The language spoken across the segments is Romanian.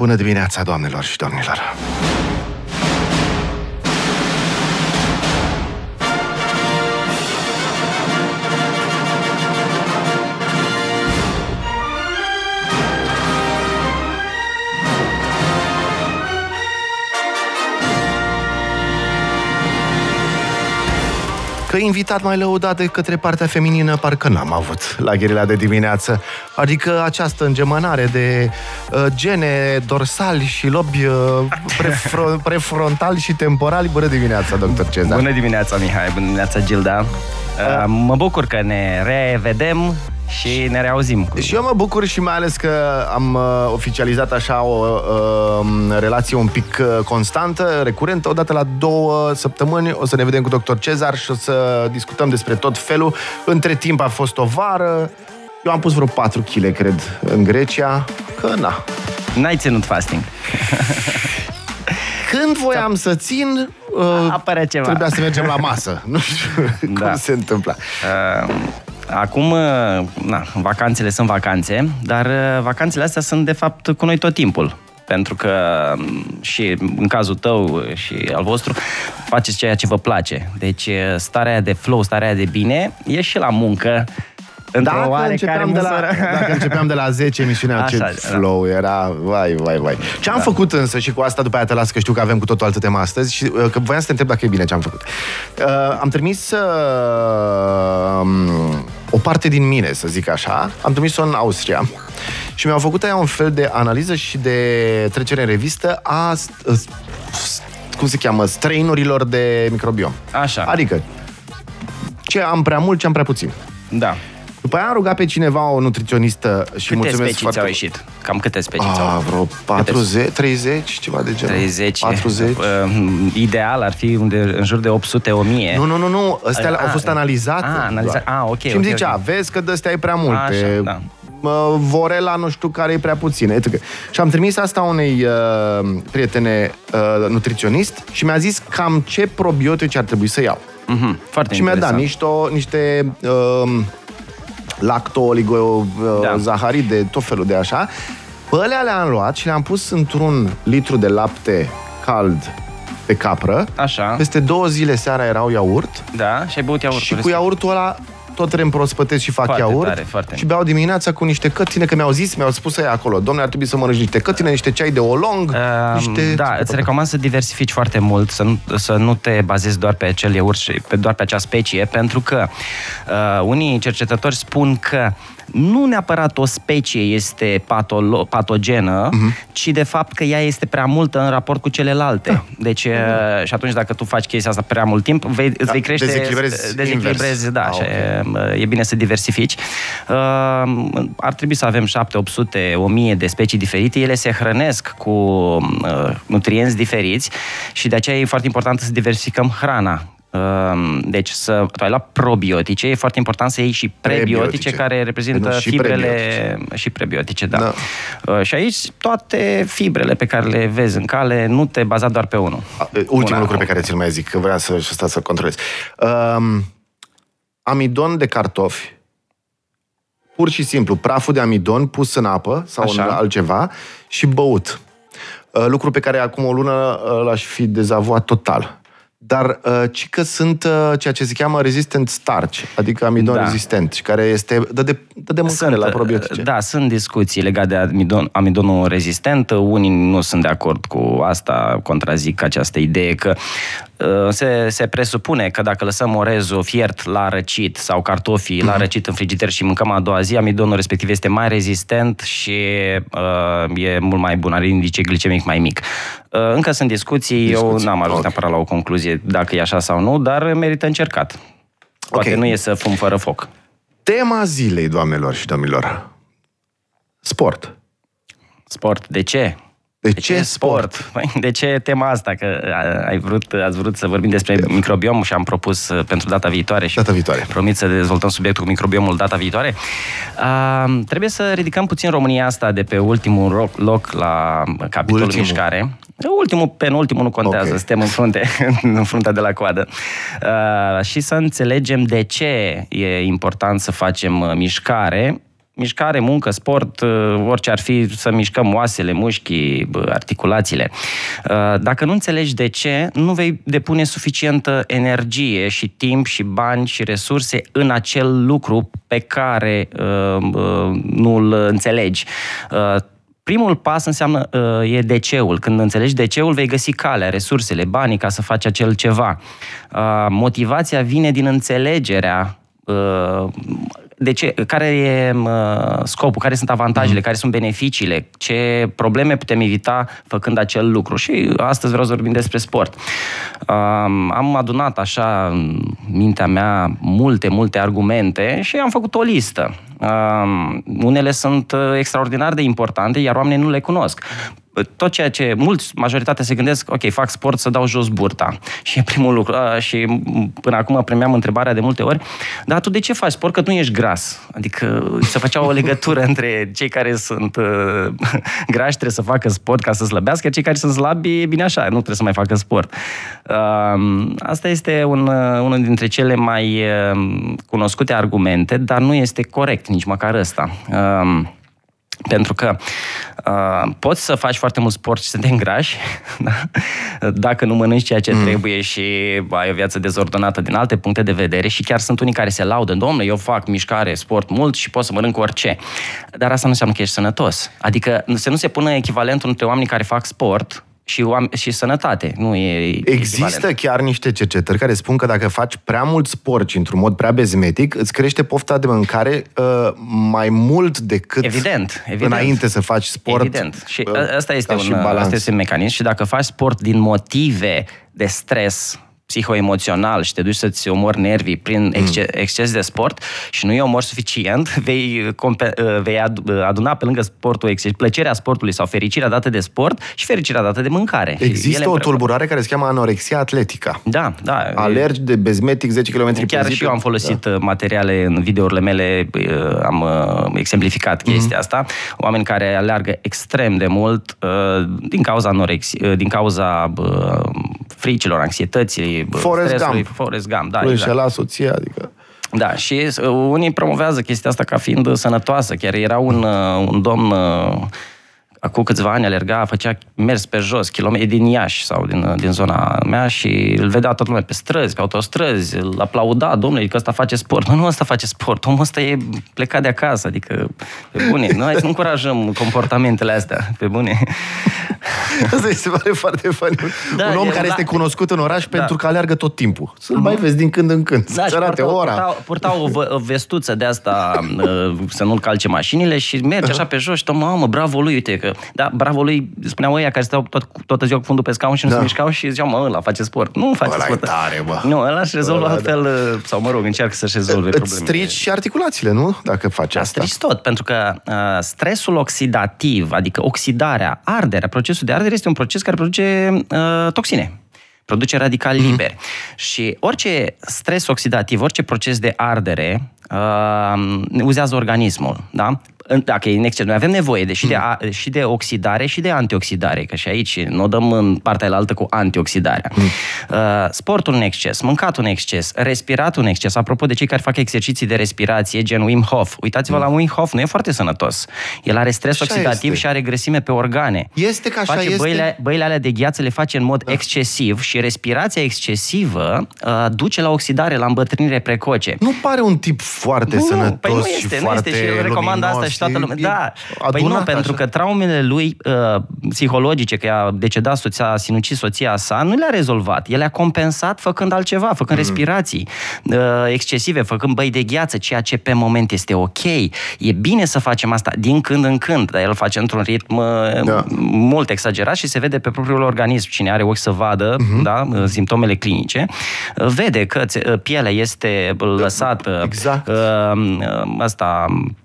Bună dimineața, doamnelor și domnilor! Că invitat mai lăudat de către partea feminină parcă n-am avut la gherila de dimineață. Adică această îngemănare de uh, gene dorsali și lobi uh, prefro- prefrontali și temporali. Bună dimineața, doctor Cezar! Bună dimineața, Mihai! Bună dimineața, Gilda! Uh, mă bucur că ne revedem și ne reauzim. Cu... Și eu mă bucur și mai ales că am uh, oficializat așa o uh, relație un pic uh, constantă, recurentă, odată la două săptămâni o să ne vedem cu doctor Cezar și o să discutăm despre tot felul. Între timp a fost o vară, eu am pus vreo 4 kg, cred, în Grecia, că na. N-ai ținut fasting. Când voiam să țin, uh, apărea ceva. Trebuia să mergem la masă. Nu știu da. cum se întâmplă. Uh, Acum, na, vacanțele sunt vacanțe, dar uh, vacanțele astea sunt de fapt cu noi tot timpul. Pentru că mm, și în cazul tău și al vostru faceți ceea ce vă place. Deci uh, starea de flow, starea de bine e și la muncă, dacă începeam, de la, dacă începeam de la 10 emisiunea, ce da. flow era, vai, vai, vai. Ce am da. făcut însă, și cu asta după aia te las, că știu că avem cu totul altă temă astăzi, și uh, că voiam să te întreb dacă e bine ce am făcut. Uh, am trimis uh, o parte din mine, să zic așa, am trimis-o în Austria și mi-au făcut aia un fel de analiză și de trecere în revistă a cum se cheamă, străinurilor de microbiom. Așa. Adică, ce am prea mult, ce am prea puțin. Da. După aia am rugat pe cineva, o nutriționistă și câte mulțumesc specii foarte... au ieșit? Cam câte specii ah, au? vreo 40, câte... 30, ceva de genul. 30. 40. Uh, ideal ar fi unde, în jur de 800-1000. Nu, nu, nu, nu. Astea uh, au fost analizate. Ah, analizate. Ah, ok. Și îmi okay, zicea, okay. vezi că de astea e prea multe. Așa, da. Vorela nu știu care e prea puțin. Etc. Și am trimis asta unei uh, prietene uh, nutriționist și mi-a zis cam ce probiotici ar trebui să iau. Mm-hmm, foarte și mi-a dat niște, niște uh, lacto-oligozaharide, da. tot felul de așa. Pe alea le-am luat și le-am pus într-un litru de lapte cald de capră. Așa. Peste două zile seara erau iaurt. Da, și ai băut iaurtul. Și cu iaurtul ăla tot reîmprospătesc și fac foarte iaurt tare, foarte și beau dimineața cu niște cătine, că mi-au zis, mi-au spus ei acolo, domnule, ar trebui să mănânci niște cătine, niște ceai de olong, uh, niște... Da, îți recomand să diversifici foarte mult, să nu, să nu te bazezi doar pe acel iaurt și pe, doar pe acea specie, pentru că uh, unii cercetători spun că nu neapărat o specie este patolo- patogenă, uh-huh. ci de fapt că ea este prea multă în raport cu celelalte. Da. Deci, uh-huh. și atunci dacă tu faci chestia asta prea mult timp, vei, îți da, vei crește... Dezechilibrezi, dezechilibrezi da, ah, și okay. e bine să diversifici. Uh, ar trebui să avem 7, 800, 1000 de specii diferite. Ele se hrănesc cu uh, nutrienți diferiți și de aceea e foarte important să diversificăm hrana Ehm, deci să tu ai luat probiotice, e foarte important să iei și prebiotice, prebiotice. care reprezintă și fibrele prebiotice. și prebiotice, da. da. Ehm, și aici toate fibrele pe care le vezi în cale, nu te baza doar pe unul. Ultimul Una, lucru pe care ți-l mai zic, că vreau să stau să controlez. Um, amidon de cartofi, pur și simplu, praful de amidon pus în apă sau Așa. în altceva și băut. Lucru pe care acum o lună l-aș fi dezavoat total dar uh, ci că sunt uh, ceea ce se cheamă resistant starch, adică amidon da. rezistent, și care este, dă de, dă de mâncare sunt, la probiotice. Da, sunt discuții legate de amidon, amidonul rezistent, unii nu sunt de acord cu asta, contrazic această idee că uh, se, se presupune că dacă lăsăm orezul fiert la răcit sau cartofii uh-huh. la mhm. răcit în frigider și mâncăm a doua zi, amidonul respectiv este mai rezistent și uh, e mult mai bun, are indice glicemic mai mic. Uh, încă sunt discuții, discuții. eu n-am ajuns okay. neapărat la o concluzie dacă e așa sau nu, dar merită încercat. Poate okay. nu e să fum fără foc. Tema zilei, doamnelor și domnilor. Sport. Sport. De ce? De, de ce, ce sport? sport? Păi, de ce tema asta? Că ai vrut, ați vrut să vorbim despre de... microbiom și am propus uh, pentru data viitoare și data viitoare. promit să dezvoltăm subiectul cu microbiomul data viitoare. Uh, trebuie să ridicăm puțin România asta de pe ultimul loc la capitolul ultimul. mișcare. Ultimul, penultimul nu contează, okay. suntem în frunte, în fruntea de la coadă. Uh, și să înțelegem de ce e important să facem uh, mișcare mișcare, muncă, sport, orice ar fi, să mișcăm oasele, mușchii, articulațiile. Dacă nu înțelegi de ce, nu vei depune suficientă energie și timp și bani și resurse în acel lucru pe care nu-l înțelegi primul pas înseamnă uh, e DC-ul. Când înțelegi DC-ul, vei găsi calea, resursele, banii ca să faci acel ceva. Uh, motivația vine din înțelegerea uh, de ce, care e uh, scopul, care sunt avantajele, mm. care sunt beneficiile, ce probleme putem evita făcând acel lucru. Și astăzi vreau să vorbim despre sport. Uh, am adunat așa în mintea mea multe, multe argumente și am făcut o listă. Uh, unele sunt extraordinar de importante, iar oamenii nu le cunosc tot ceea ce mulți, majoritatea se gândesc, ok, fac sport să dau jos burta. Și e primul lucru. A, și până acum primeam întrebarea de multe ori, dar tu de ce faci sport? Că tu nu ești gras. Adică se făcea o legătură între cei care sunt uh, grași trebuie să facă sport ca să slăbească, cei care sunt slabi, e bine așa, nu trebuie să mai facă sport. Uh, asta este un, uh, unul dintre cele mai uh, cunoscute argumente, dar nu este corect nici măcar ăsta. Uh, pentru că uh, poți să faci foarte mult sport și să te îngrași, da? dacă nu mănânci ceea ce mm. trebuie și ai o viață dezordonată din alte puncte de vedere și chiar sunt unii care se laudă, domnule, eu fac mișcare, sport mult și pot să mănânc orice. Dar asta nu înseamnă că ești sănătos. Adică să nu se pună echivalentul între oamenii care fac sport și, și sănătate. Nu e Există echivalent. chiar niște cercetări care spun că dacă faci prea mult sport și într-un mod prea bezmetic, îți crește pofta de mâncare uh, mai mult decât evident, evident. înainte să faci sport. Evident. Și uh, asta este, un, asta este un mecanism și dacă faci sport din motive de stres, psihoemoțional și te duci să-ți omori nervii prin mm. exces, exces de sport și nu e omor suficient, vei, vei aduna pe lângă sportul exces, plăcerea sportului sau fericirea dată de sport și fericirea dată de mâncare. Există o tulburare care se cheamă anorexia atletică. Da, da. Alergi de bezmetic 10 km pe zi. Chiar și eu am folosit da. Uh, materiale în videourile mele, uh, am uh, exemplificat mm chestia asta. Oameni care aleargă extrem de mult din cauza anorexie, din cauza fricilor, anxietății, Forrest Gump. Forrest Gump, da, exact. la soția, adică... Da, și unii promovează chestia asta ca fiind sănătoasă. Chiar era un, un domn acum câțiva ani alerga, făcea mers pe jos, kilometri din Iași sau din, din zona mea și îl vedea toată lumea pe străzi, pe autostrăzi, îl aplauda, domnule, că ăsta face sport. Mă, nu ăsta face sport, omul ăsta e plecat de acasă, adică, pe bune, noi să nu încurajăm comportamentele astea, pe bune. Asta se pare foarte funny. Da, Un om care da, este cunoscut în oraș da. pentru că aleargă tot timpul. Să-l mai vezi din când în când, da, să arate ora. Purta, purta o, o vestuță de asta uh, să nu-l calce mașinile și merge așa pe jos și tot, mamă, bravo lui, uite că da, bravo lui, spuneau ăia care stau tot, toată ziua cu fundul pe scaun și nu da. se mișcau și ziceau, mă, ăla face sport. Nu face ăla sport. E tare, bă. Nu, ăla își rezolvă ăla, altfel, da. sau mă rog, încearcă să-și rezolve Îți problemele. strici și articulațiile, nu? Dacă faci da, asta. Strici tot, pentru că uh, stresul oxidativ, adică oxidarea, arderea, procesul de ardere este un proces care produce uh, toxine produce radicali mm-hmm. liberi. Și orice stres oxidativ, orice proces de ardere uh, uzează organismul. Da? Dacă e în exces, noi avem nevoie de, și, de, a, și de oxidare și de antioxidare, că și aici nu o dăm în partea altă cu antioxidarea. Mm. Uh, sportul în exces, mâncatul în exces, respiratul în exces. Apropo de cei care fac exerciții de respirație, gen Wim Hof, uitați-vă mm. la Wim Hof, nu e foarte sănătos. El are stres așa oxidativ este. și are grăsime pe organe. Este ca așa face este. Băile, băile alea de gheață le face în mod da. excesiv și respirația excesivă uh, duce la oxidare, la îmbătrânire precoce. Nu pare un tip foarte nu, sănătos păi nu este, și nu este și eu recomand asta și toată lumea. Da, păi nu, așa. pentru că traumele lui uh, psihologice, că a decedat soția, a sinucis soția sa, nu le-a rezolvat. El a compensat făcând altceva, făcând mm. respirații uh, excesive, făcând băi de gheață, ceea ce pe moment este ok. E bine să facem asta din când în când, dar el face într-un ritm uh, da. mult exagerat și se vede pe propriul organism. Cine are ochi să vadă mm-hmm. da, uh, simptomele clinice, uh, vede că pielea este lăsată, exact. asta Um, um, um,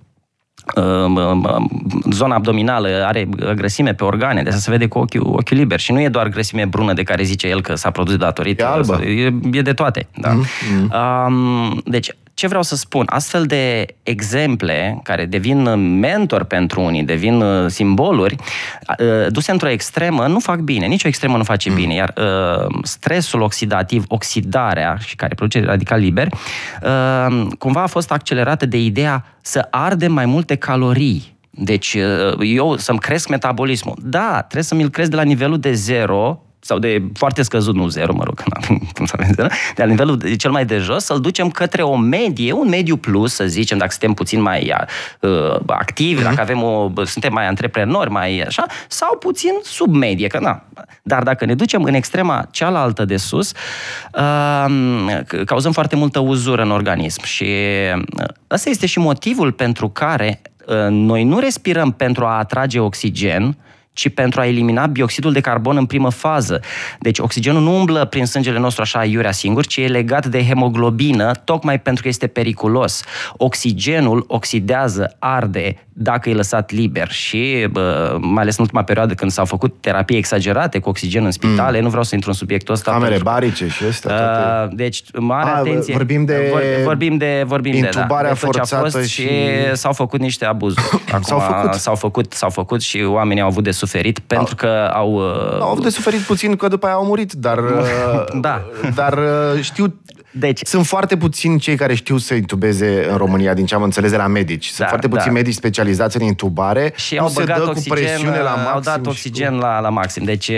zona abdominală are grăsime pe organe, deci se vede cu ochiul, ochiul liber. Și nu e doar grăsime brună de care zice el că s-a produs datorită. E albă. E, e de toate. Da. Mm-hmm. Um, deci, ce vreau să spun? Astfel de exemple care devin mentor pentru unii, devin uh, simboluri, uh, duse într-o extremă, nu fac bine. Nici o extremă nu face mm. bine. Iar uh, stresul oxidativ, oxidarea și care produce radical liber, cumva a fost accelerată de ideea să arde mai multe calorii. Deci eu să-mi cresc metabolismul. Da, trebuie să mi-l cresc de la nivelul de zero sau de foarte scăzut, nu zero, mă rog, cum să zero, de la nivelul de cel mai de jos, să-l ducem către o medie, un mediu plus, să zicem, dacă suntem puțin mai uh, activi, mm-hmm. dacă avem o, suntem mai antreprenori, mai așa, sau puțin sub medie, că na. Dar dacă ne ducem în extrema cealaltă de sus, uh, cauzăm foarte multă uzură în organism și uh, ăsta este și motivul pentru care uh, noi nu respirăm pentru a atrage oxigen, ci pentru a elimina bioxidul de carbon în primă fază. Deci oxigenul nu umblă prin sângele nostru așa iurea singur, ci e legat de hemoglobină, tocmai pentru că este periculos. Oxigenul oxidează, arde dacă e lăsat liber și mai ales în ultima perioadă când s-au făcut terapii exagerate cu oxigen în spitale, mm. nu vreau să intru în subiectul ăsta. Camere pentru... barice și astea Uh, deci, mare a, atenție. Vorbim de... Vor, vorbim de... Vorbim intubarea de, da, de forțată fost și... și... s-au făcut niște abuzuri. Acum, s-au făcut. S-au făcut, s-au făcut și oamenii au avut de suferit pentru că au... Uh... Au avut de suferit puțin că după aia au murit, dar... da. Dar uh, știu deci, sunt foarte puțini cei care știu să intubeze în România, din ce am înțeles de la medici. Sunt da, foarte puțini da. medici specializați în intubare. Și au băgat se dă oxigen, cu presiune la maxim. Au dat oxigen la, la maxim. Deci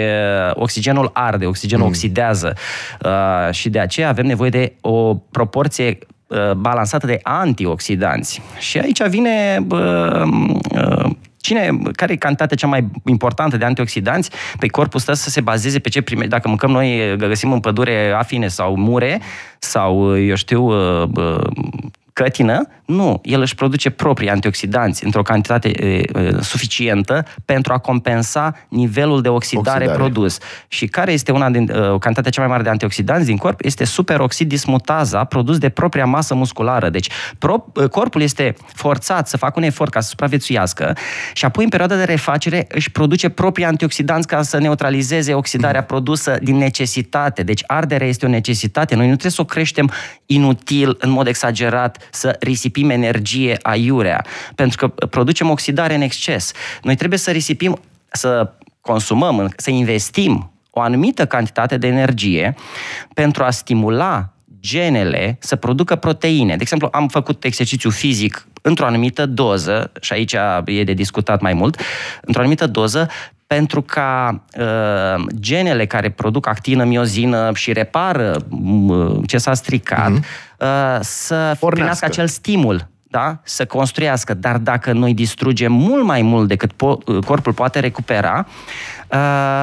oxigenul arde, oxigenul mm. oxidează. Uh, și de aceea avem nevoie de o proporție uh, balansată de antioxidanți. Și aici vine uh, uh, Cine, care e cantitatea cea mai importantă de antioxidanți? Pe corpul stă să se bazeze pe ce prime. Dacă mâncăm noi, găsim în pădure afine sau mure, sau, eu știu, uh, uh, cătină, nu, el își produce proprii antioxidanți într-o cantitate e, e, suficientă pentru a compensa nivelul de oxidare, oxidare. produs. Și care este una din o cantitate cea mai mare de antioxidanți din corp? Este superoxid dismutaza produs de propria masă musculară. Deci pro, corpul este forțat să facă un efort ca să supraviețuiască și apoi în perioada de refacere își produce proprii antioxidanți ca să neutralizeze oxidarea mm. produsă din necesitate. Deci arderea este o necesitate. Noi nu trebuie să o creștem inutil, în mod exagerat, să risipim energie aiurea, pentru că producem oxidare în exces. Noi trebuie să risipim, să consumăm, să investim o anumită cantitate de energie pentru a stimula genele să producă proteine. De exemplu, am făcut exercițiu fizic într-o anumită doză, și aici e de discutat mai mult, într-o anumită doză, pentru ca uh, genele care produc actină, miozină și repară uh, ce s-a stricat mm-hmm. Uh, să Pornească. primească acel stimul da? să construiască. Dar dacă noi distrugem mult mai mult decât po- uh, corpul poate recupera, uh,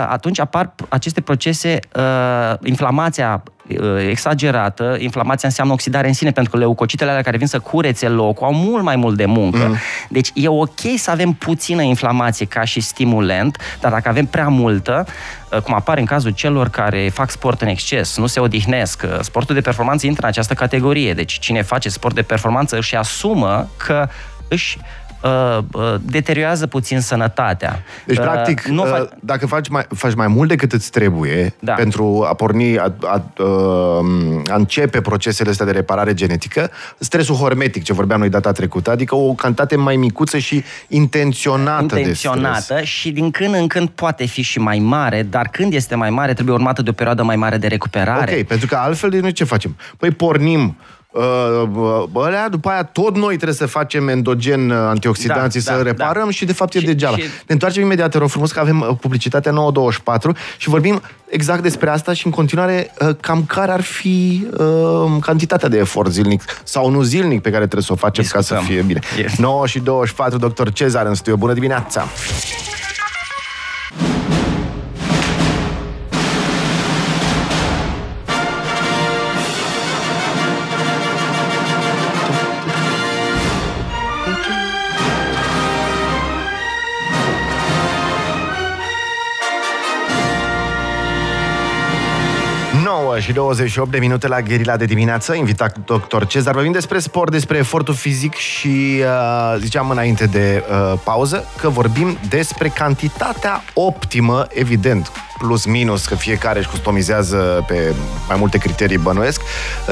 atunci apar aceste procese, uh, inflamația Uh, exagerată, inflamația înseamnă oxidare în sine, pentru că leucocitele alea care vin să curețe locul au mult mai mult de muncă. Mm. Deci e ok să avem puțină inflamație ca și stimulant, dar dacă avem prea multă, uh, cum apare în cazul celor care fac sport în exces, nu se odihnesc, uh, sportul de performanță intră în această categorie. Deci cine face sport de performanță își asumă că își uh, uh, deteriorează puțin sănătatea. Deci, uh, practic, nu uh, dacă faci mai, faci mai mult decât îți trebuie da. pentru a porni, a, a, uh, a începe procesele astea de reparare genetică, stresul hormetic, ce vorbeam noi data trecută, adică o cantitate mai micuță și intenționată Intenționată de stres. și din când în când poate fi și mai mare, dar când este mai mare, trebuie urmată de o perioadă mai mare de recuperare. Ok, pentru că altfel de noi ce facem? Păi pornim Uh, ălea, după aia tot noi trebuie să facem endogen uh, antioxidanții, da, să da, reparăm da. și de fapt e și, degeaba. Și... Ne întoarcem imediat, te rog frumos, că avem uh, publicitatea 924 și vorbim exact despre asta și în continuare cam care ar fi uh, cantitatea de efort zilnic sau nu zilnic pe care trebuie să o facem Discutăm. ca să fie bine. Yes. 9 și 24, doctor Cezar în studio. Bună dimineața! Și 28 de minute la Gherila de dimineață, invitat doctor Cezar. Vorbim despre sport, despre efortul fizic și uh, ziceam înainte de uh, pauză că vorbim despre cantitatea optimă, evident, plus minus, că fiecare își customizează pe mai multe criterii bănuiesc,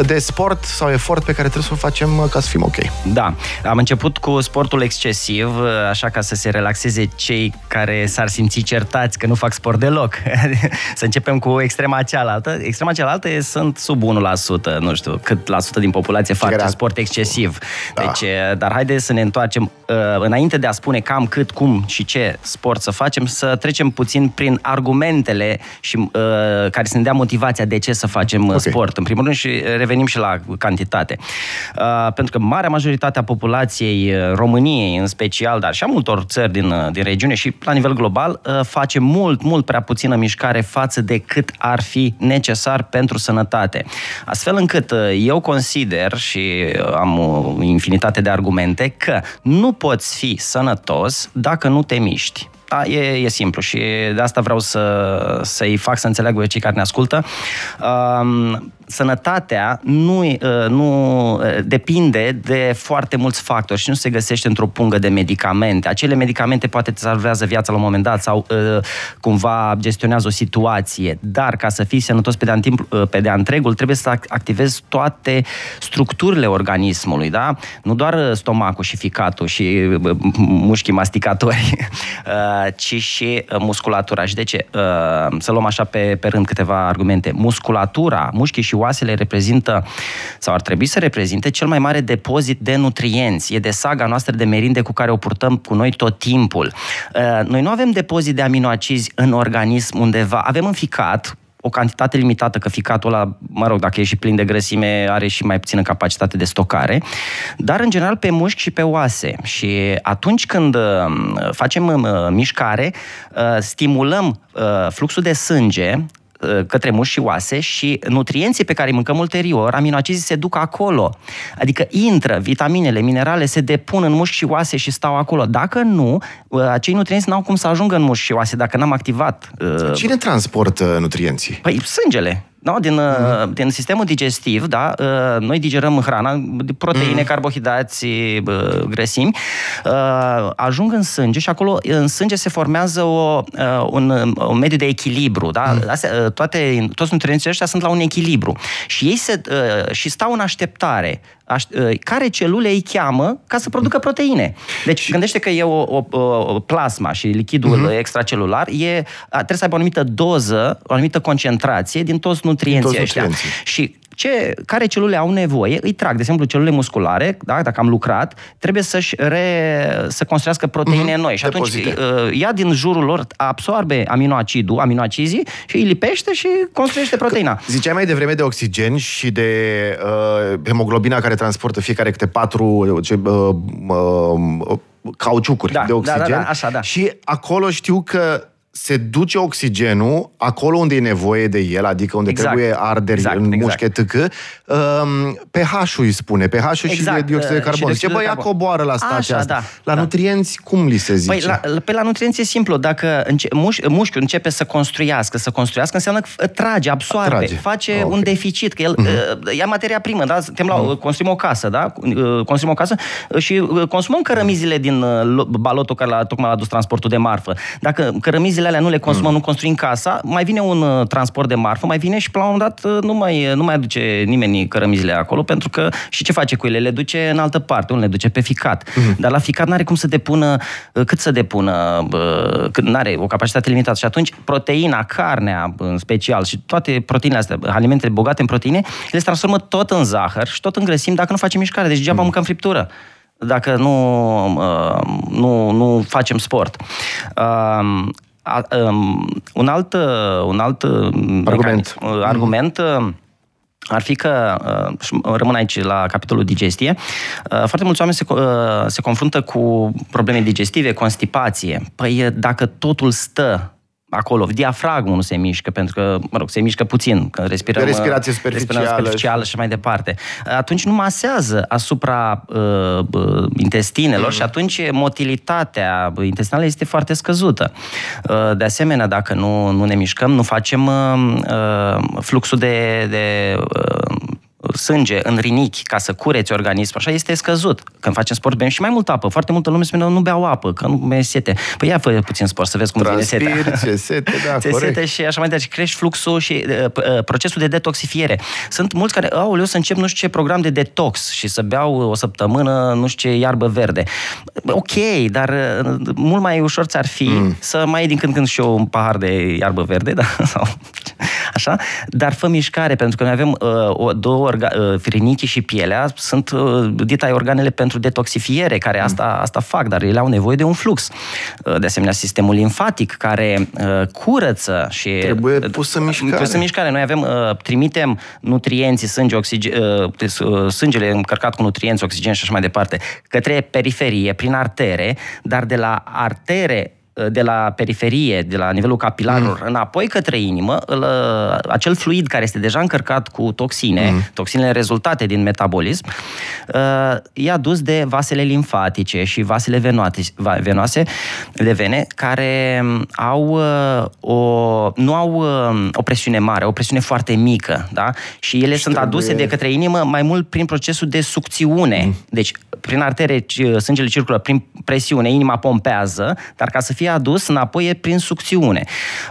de sport sau efort pe care trebuie să o facem ca să fim ok. Da, am început cu sportul excesiv, așa ca să se relaxeze cei care s-ar simți certați că nu fac sport deloc. să începem cu extrema cealaltă. Extrema cealaltă sunt sub 1%, nu știu cât la sută din populație face sport excesiv. Da. Deci, dar haideți să ne întoarcem înainte de a spune cam cât, cum și ce sport să facem, să trecem puțin prin argumentele și uh, care să ne dea motivația de ce să facem okay. sport. În primul rând și revenim și la cantitate. Uh, pentru că marea majoritate a populației României în special, dar și a multor țări din, din regiune și la nivel global, uh, face mult, mult prea puțină mișcare față de cât ar fi necesar pentru sănătate. Astfel încât uh, eu consider și am o infinitate de argumente că nu poți fi sănătos dacă nu te miști. Da, e, e simplu și de asta vreau să, să-i fac să înțeleagă cei care ne ascultă. Um, sănătatea nu, uh, nu uh, depinde de foarte mulți factori și nu se găsește într-o pungă de medicamente. Acele medicamente poate îți salvează viața la un moment dat sau uh, cumva gestionează o situație, dar ca să fii sănătos pe de-a, timp, pe de întregul, trebuie să activezi toate structurile organismului, da? Nu doar stomacul și ficatul și mușchii masticatori, ci și musculatura. Și de ce? Să luăm așa pe, pe rând câteva argumente. Musculatura, mușchii și oasele reprezintă, sau ar trebui să reprezinte, cel mai mare depozit de nutrienți. E de saga noastră de merinde cu care o purtăm cu noi tot timpul. Uh, noi nu avem depozit de aminoacizi în organism undeva. Avem în ficat, o cantitate limitată, că ficatul ăla, mă rog, dacă e și plin de grăsime, are și mai puțină capacitate de stocare, dar în general pe mușchi și pe oase. Și atunci când uh, facem uh, mișcare, stimulăm fluxul de sânge Uh, către mușchi și oase și nutrienții pe care îi mâncăm ulterior, aminoacizii se duc acolo. Adică intră, vitaminele, minerale se depun în mușchi și oase și stau acolo. Dacă nu, uh, acei nutrienți n-au cum să ajungă în mușchi și oase dacă n-am activat. Uh, Cine transportă nutrienții? Păi sângele. Da? Din, mm-hmm. din sistemul digestiv, da? Uh, noi digerăm hrana, proteine, mm-hmm. carbohidrați, grăsimi, uh, ajung în sânge și acolo în sânge se formează o, un, un mediu de echilibru. Da? Mm-hmm. Astea, toate, toți nutrienții ăștia sunt la un echilibru. Și ei se, și stau în așteptare care celule îi cheamă ca să producă proteine. Deci și... gândește că e o, o, o plasma și lichidul uh-huh. extracelular e, trebuie să aibă o anumită doză, o anumită concentrație din toți nutrienții din toți ăștia. Nutrienții. Și ce, care celule au nevoie, îi trag. De exemplu, celule musculare, da, dacă am lucrat, trebuie să-și re, să construiască proteine mm-hmm. noi. Și Depozite. atunci uh, ia din jurul lor, absorbe aminoacidul, aminoacizii și îi lipește și construiește proteina. Ziceai mai devreme de oxigen și de uh, hemoglobina care transportă fiecare câte patru ce, uh, uh, cauciucuri da, de oxigen. Da, da, da, așa, da. Și acolo știu că se duce oxigenul acolo unde e nevoie de el, adică unde exact. trebuie arderi exact, în exact. mușche tâcă, um, pH-ul îi spune, pH-ul exact. și de dioxid de carbon. Zice, băi, ia coboară la stația Așa, asta. Da, la da. nutrienți, cum li se zice? Păi, la, pe la nutrienți e simplu. Dacă înce- muș, mușchiul începe să construiască, să construiască, înseamnă că trage, absoarbe, Trage. face okay. un deficit, că el uh-huh. ia materia primă, da? Suntem la, uh-huh. construim o casă, da? Uh, construim o casă și uh, consumăm cărămizile din uh, balotul care la, tocmai a adus transportul de marfă. Dacă cărămizile alea nu le consumăm, mm. nu construim casa, mai vine un uh, transport de marfă, mai vine și la un moment dat uh, nu mai, nu mai aduce nimeni cărămizile acolo, pentru că și ce face cu ele? Le duce în altă parte, nu le duce pe ficat. Mm. Dar la ficat n-are cum să depună, uh, cât să depună, cât n-are o capacitate limitată. Și atunci proteina, carnea în special și toate proteinele astea, alimentele bogate în proteine, le transformă tot în zahăr și tot în grăsimi dacă nu facem mișcare. Deci degeaba mm. mâncăm friptură dacă nu, nu, nu facem sport. A, um, un alt, un alt argument, mecan, argument mm. ar fi că, uh, rămân aici la capitolul digestie, uh, foarte mulți oameni se, uh, se confruntă cu probleme digestive, constipație. Păi dacă totul stă acolo, diafragmul nu se mișcă, pentru că, mă rog, se mișcă puțin, că respirăm, respirație superficială, respirăm superficială și mai departe. Atunci nu masează asupra uh, uh, intestinelor mm-hmm. și atunci motilitatea intestinală este foarte scăzută. Uh, de asemenea, dacă nu, nu ne mișcăm, nu facem uh, uh fluxul de, de uh, sânge în rinichi ca să cureți organismul, așa este scăzut. Când facem sport, bem și mai multă apă. Foarte multă lume spune, nu beau apă, că nu mi sete. Păi ia fă puțin sport, să vezi cum Transpir, vine setea. ce sete, da, Ți sete și așa mai departe. crești fluxul și uh, uh, procesul de detoxifiere. Sunt mulți care, au, eu să încep nu știu ce program de detox și să beau o săptămână nu știu ce iarbă verde. Ok, dar uh, mult mai ușor ți-ar fi mm. să mai iei din când când și eu un pahar de iarbă verde, da? Sau, așa, dar fă mișcare, pentru că noi avem uh, o, două orga, uh, frinichii și pielea, sunt uh, dita organele pentru detoxifiere, care asta, mm. asta fac, dar ele au nevoie de un flux. Uh, de asemenea, sistemul limfatic, care uh, curăță și... Trebuie pus în mișcare. Pus în mișcare. Noi avem, uh, trimitem nutrienții, sânge, oxigen, uh, uh, sângele încărcat cu nutrienți, oxigen și așa mai departe, către periferie, prin artere, dar de la artere de la periferie, de la nivelul capilarilor, mm. înapoi către inimă, îl, acel fluid care este deja încărcat cu toxine, mm. toxinele rezultate din metabolism, e adus de vasele limfatice și vasele venoate, venoase, de vene, care au o, nu au o presiune mare, o presiune foarte mică, da? Și ele și sunt trebuie... aduse de către inimă mai mult prin procesul de sucțiune. Mm. Deci, prin artere, sângele circulă prin presiune, inima pompează, dar ca să fie adus înapoi e prin sucțiune.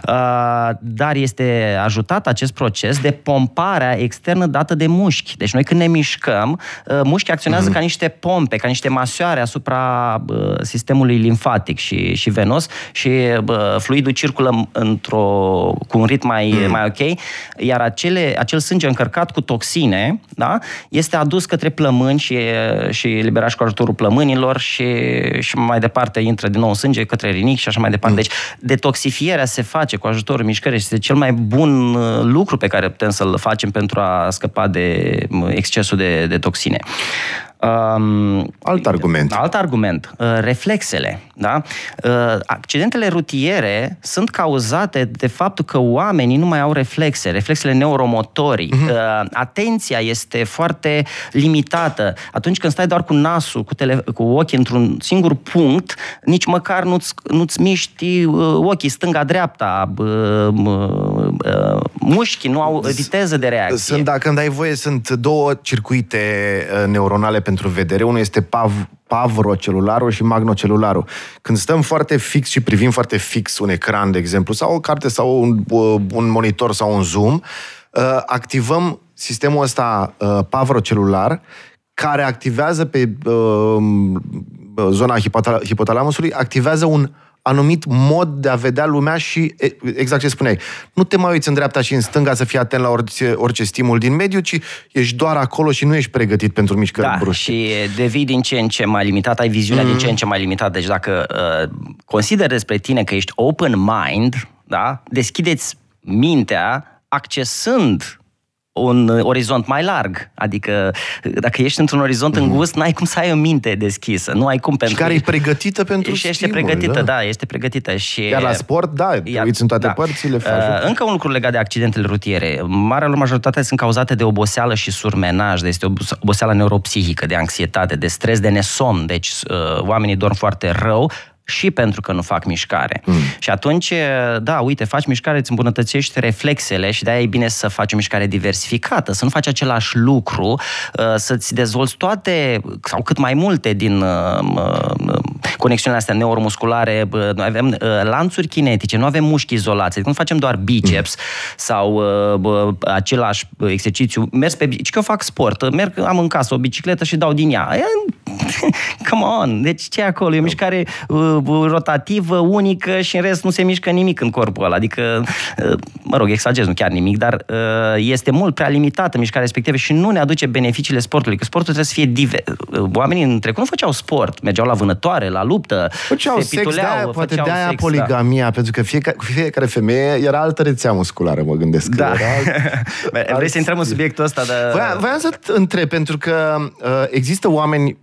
Uh, dar este ajutat acest proces de pomparea externă dată de mușchi. Deci noi când ne mișcăm, uh, mușchii acționează mm-hmm. ca niște pompe, ca niște masoare asupra uh, sistemului limfatic și, și venos și fluidul circulă într-o, cu un ritm mai, mm. mai ok, iar acele, acel sânge încărcat cu toxine da, este adus către plămâni și, și liberat și cu ajutorul plămânilor și, și mai departe intră din nou sânge către rinic și așa mai departe. Mm. Deci detoxifierea se face cu ajutorul mișcării și este cel mai bun uh, lucru pe care putem să-l facem pentru a scăpa de uh, excesul de, de toxine. Um, alt argument. Alt argument. Uh, reflexele. Da? Uh, accidentele rutiere sunt cauzate de faptul că oamenii nu mai au reflexe, reflexele neuromotorii. Uh-huh. Uh, atenția este foarte limitată. Atunci când stai doar cu nasul, cu, tele, cu ochii într-un singur punct, nici măcar nu-ți, nu-ți miști uh, ochii stânga-dreapta, uh, uh, mușchii nu au viteză de reacție. Sunt, dacă îmi dai voie, sunt două circuite uh, neuronale pentru vedere. Unul este PAV, pavrocelularul și magnocelularul. Când stăm foarte fix și privim foarte fix un ecran, de exemplu, sau o carte sau un, uh, un monitor sau un zoom, uh, activăm sistemul ăsta pavrocelular care activează pe zona hipotalamusului, activează un anumit mod de a vedea lumea și, exact ce spuneai, nu te mai uiți în dreapta și în stânga să fii atent la orice, orice stimul din mediu, ci ești doar acolo și nu ești pregătit pentru mișcări da, bruște. și devii din ce în ce mai limitat, ai viziunea mm-hmm. din ce în ce mai limitată. Deci dacă uh, consideri despre tine că ești open mind, da, deschideți mintea accesând un orizont mai larg. Adică dacă ești într-un orizont mm-hmm. îngust, n-ai cum să ai o minte deschisă. Nu ai cum pentru... Și care e pregătită pentru Și este pregătită, da. da, este pregătită. Și... Iar la sport, da, te uiți în toate da. părțile. Faci uh, încă un lucru legat de accidentele rutiere. Marea lor majoritate sunt cauzate de oboseală și surmenaj, de este oboseală neuropsihică, de anxietate, de stres, de nesom. Deci uh, oamenii dorm foarte rău, și pentru că nu fac mișcare. Mm. Și atunci, da, uite, faci mișcare, îți îmbunătățești reflexele și de-aia e bine să faci o mișcare diversificată, să nu faci același lucru, uh, să-ți dezvolți toate sau cât mai multe din uh, uh, conexiunile astea neuromusculare. Noi avem lanțuri kinetice, nu avem mușchi izolați, adică nu facem doar biceps mm. sau același exercițiu. Mers pe bicicletă, că eu fac sport, merg, am în casă o bicicletă și dau din ea. Come on! Deci ce e acolo? E o mișcare rotativă, unică și în rest nu se mișcă nimic în corpul ăla. Adică, uh, mă rog, exagerez, nu chiar nimic, dar uh, este mult prea limitată mișcarea respectivă și nu ne aduce beneficiile sportului. Că sportul trebuie să fie diver... Uh, oamenii în trecut nu făceau sport, mergeau la vânătoare, la luptă, făceau se sex, de-aia, poate de aia sex, poligamia, da. pentru că fiecare, fiecare femeie era altă rețea musculară, mă gândesc. Da. Era alt, Vrei să intrăm în subiectul ăsta? De... Voiam să întreb, pentru că uh, există oameni,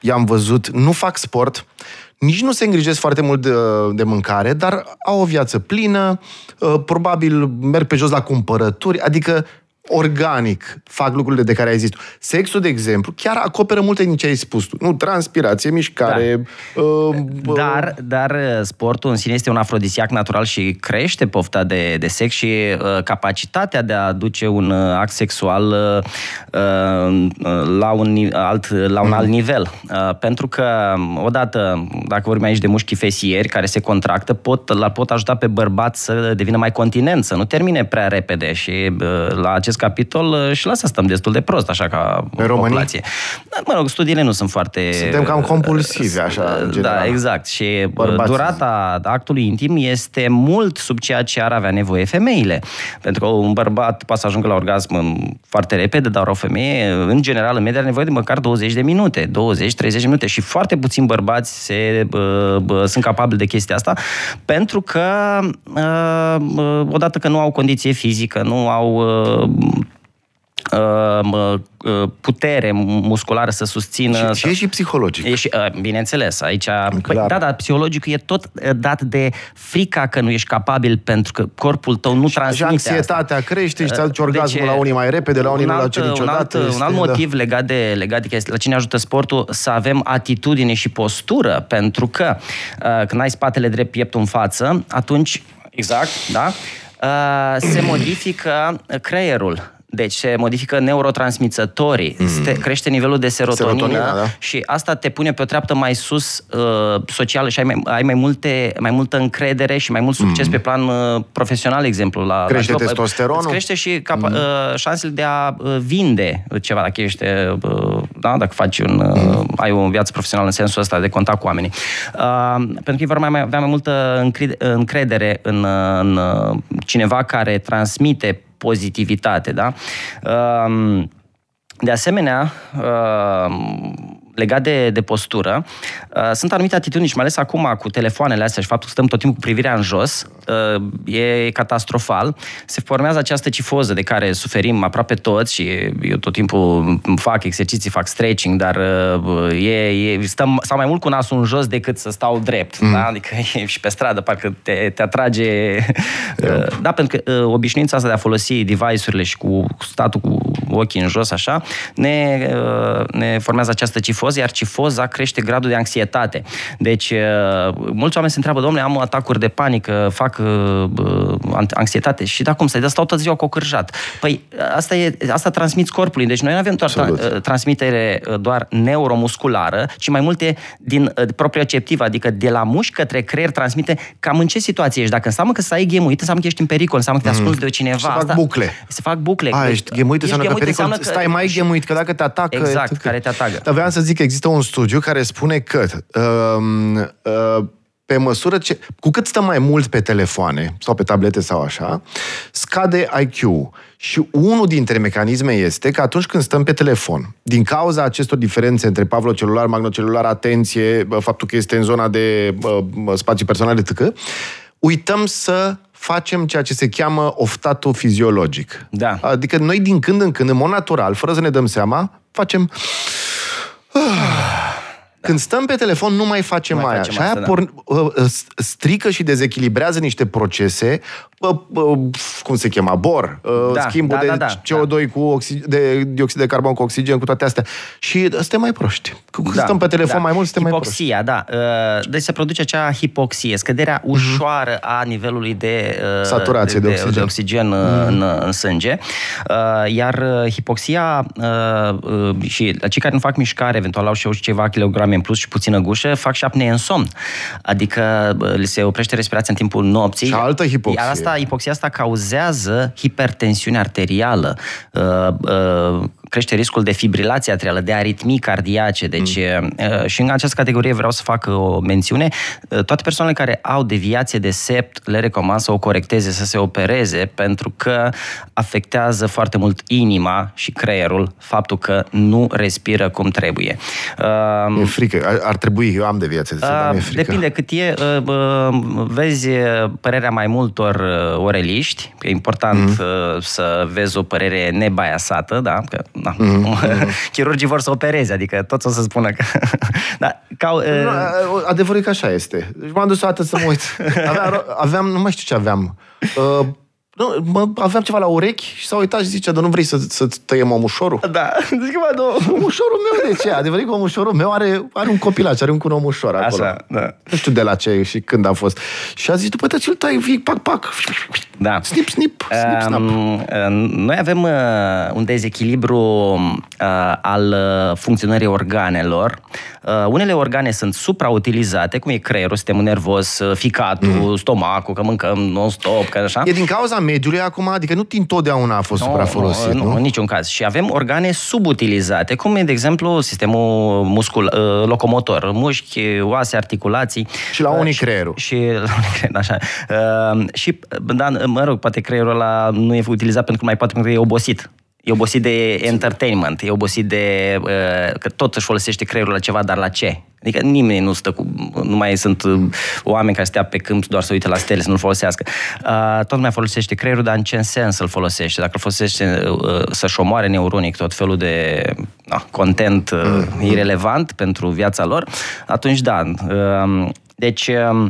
i-am văzut, nu fac sport, nici nu se îngrijesc foarte mult de, de mâncare, dar au o viață plină, uh, probabil merg pe jos la cumpărături, adică organic fac lucrurile de care ai zis tu. Sexul, de exemplu, chiar acoperă multe din ce ai spus tu. Nu, transpirație, mișcare... Da. Uh, uh, dar, dar uh, sportul în sine este un afrodisiac natural și crește pofta de, de sex și uh, capacitatea de a aduce un uh, act sexual uh, uh, la un, alt, la un mm. alt nivel. Uh, pentru că, odată, dacă vorbim aici de mușchi fesieri care se contractă, pot, la pot ajuta pe bărbat să devină mai continent, să nu termine prea repede și uh, la acest acest capitol uh, și la asta stăm destul de prost, așa ca Pe populație. Mă rog, studiile nu sunt foarte... Suntem cam compulsivi, așa, în Da, general. exact. Și uh, Bărbații. durata actului intim este mult sub ceea ce ar avea nevoie femeile. Pentru că un bărbat poate să ajungă la orgasm foarte repede, dar o femeie, în general, în medie, are nevoie de măcar 20 de minute, 20-30 de minute și foarte puțini bărbați se, bă, bă, sunt capabili de chestia asta, pentru că, uh, odată că nu au condiție fizică, nu au uh, uh, putere musculară să susțină... Și, și e și psihologic. E și, bineînțeles, aici... Păi, da, da, psihologicul e tot dat de frica că nu ești capabil pentru că corpul tău nu și, transmite Și anxietatea asta. crește și ți aduce orgasmul Deci, la unii mai repede, la unii un nu la alt, ce niciodată. Un alt, este, un alt motiv da. legat de, legat de chestia, la cine ajută sportul, să avem atitudine și postură, pentru că uh, când ai spatele drept, pieptul în față, atunci, exact, da? Uh, se modifică creierul. Deci se modifică neurotransmițătorii, mm. se crește nivelul de serotonină, Serotonina, da. și asta te pune pe o treaptă mai sus uh, socială și ai mai, ai mai, multe, mai multă încredere și mai mult succes mm. pe plan uh, profesional, exemplu. La, Crește la testosteronul. Îți crește și capa- mm. uh, șansele de a uh, vinde ceva, dacă ești, uh, da, dacă faci un, uh, mm. ai o viață profesională în sensul ăsta de contact cu oamenii. Uh, pentru că vor mai avea mai multă încre- încredere în, uh, în uh, cineva care transmite pozitivitate, da? Um, De asemenea, um, legat de, de postură, uh, sunt anumite atitudini și mai ales acum cu telefoanele astea și faptul că stăm tot timpul cu privirea în jos, uh, e catastrofal. Se formează această cifoză de care suferim aproape toți și eu tot timpul fac exerciții, fac stretching, dar uh, e, e, stăm, stau mai mult cu nasul în jos decât să stau drept. Mm. Da? Adică e și pe stradă, parcă te, te atrage... Uh, da, pentru că uh, obișnuința asta de a folosi device-urile și cu statul cu ochii în jos, așa, ne, uh, ne formează această cifoză iar cifoza crește gradul de anxietate. Deci, uh, mulți oameni se întreabă, domnule, am atacuri de panică, fac uh, anxietate. Și da, cum să Dar stau tot ziua cocârjat. Păi, asta, e, asta transmiți corpului. Deci noi nu avem doar tra- transmitere doar neuromusculară, ci mai multe din proprioceptivă, adică de la mușchi către creier transmite cam în ce situație ești. Dacă înseamnă că să ai ghemuit, înseamnă că ești în pericol, înseamnă că te ascunzi de cineva. Se fac bucle. Se fac bucle. A, ești ghemuit, înseamnă că pericol, înseamnă că... stai mai ghemuit, că dacă te atacă... Exact, că... care te atacă. Dar vreau să zic că există un studiu care spune că uh, uh, pe măsură ce... Cu cât stăm mai mult pe telefoane sau pe tablete sau așa, scade IQ. Și unul dintre mecanisme este că atunci când stăm pe telefon, din cauza acestor diferențe între pavlocelular, magnocelular, atenție, faptul că este în zona de uh, spațiu personal, etc., uităm să facem ceea ce se cheamă oftatul fiziologic. Da. Adică noi din când în când, în mod natural, fără să ne dăm seama, facem... Când stăm pe telefon, nu mai facem mai aia. Facem și aia asta, por- da. strică și dezechilibrează niște procese, cum se chema, bor, da, schimbul da, de da, da, CO2 da. cu oxig- de dioxid de carbon cu oxigen, cu toate astea. Și suntem mai proști. Când Da, stăm pe telefon da. mai mult, suntem mai proști. Hipoxia, da. Uh, Deci se produce acea hipoxie, scăderea ușoară a nivelului de uh, Saturație de oxigen. de oxigen uh, în, în sânge. Uh, Iar uh, hipoxia uh, uh, și la cei care nu fac mișcare, eventual au și ceva kilograme în plus și puțină gușă, fac și apnee în somn. Adică uh, li se oprește respirația în timpul nopții. Și altă hipoxie. Iar asta, hipoxia asta cauzează hipertensiune arterială, uh, uh, crește riscul de fibrilație arterială, de aritmii cardiace. Deci, mm. și în această categorie vreau să fac o mențiune. Toate persoanele care au deviație de sept, le recomand să o corecteze, să se opereze, pentru că afectează foarte mult inima și creierul faptul că nu respiră cum trebuie. E frică. Ar, ar trebui, eu am deviație de sept, dar mi-e frică. Depinde cât e. Vezi părerea mai multor oreliști. E important mm. să vezi o părere nebaiasată, da? Că na, mm-hmm. chirurgii vor să opereze, adică toți o să spună că... da, ca, uh... Adevărul e că așa este. Deci m-am dus o dată să mă uit. Aveam, aveam, nu mai știu ce aveam. Uh, nu, mă, aveam ceva la urechi și s-a uitat și zice, dar nu vrei să, să tăiem omușorul? Da, zic, mă, nu. Omușorul meu de ce? Adevărat că omușorul meu are, are un copilaș, are un omușor acolo. Așa, da. Nu știu de la ce și când a fost. Și a zis, după ce îl tai, vii, pac, pac. Da. Snip, snip, snip, snap. Um, noi avem uh, un dezechilibru uh, al uh, funcționării organelor. Uh, unele organe sunt suprautilizate, cum e creierul, sistemul nervos, uh, ficatul, mm. stomacul, că mâncăm non-stop, că așa. E din cauza mediului acum? Adică nu întotdeauna a fost Nu, suprafolosit, nu? nu, în niciun caz. Și avem organe subutilizate, cum e, de exemplu, sistemul muscul, uh, locomotor, mușchi, oase, articulații. Și la Uh, unii creierul. Și la unii creierul, așa. Uh, și, da, mă rog, poate creierul ăla nu e utilizat pentru că mai poate pentru că e obosit. E obosit de entertainment, e obosit de... Uh, că tot își folosește creierul la ceva, dar la ce? Adică nimeni nu stă cu... Nu mai sunt uh, oameni care stea pe câmp doar să uite la stele, să nu-l folosească. Uh, tot mai folosește creierul, dar în ce sens îl folosește? Dacă îl folosește uh, să-și omoare neuronic tot felul de uh, content uh, Mm-hmm. irelevant pentru viața lor, atunci da. Uh, deci, uh,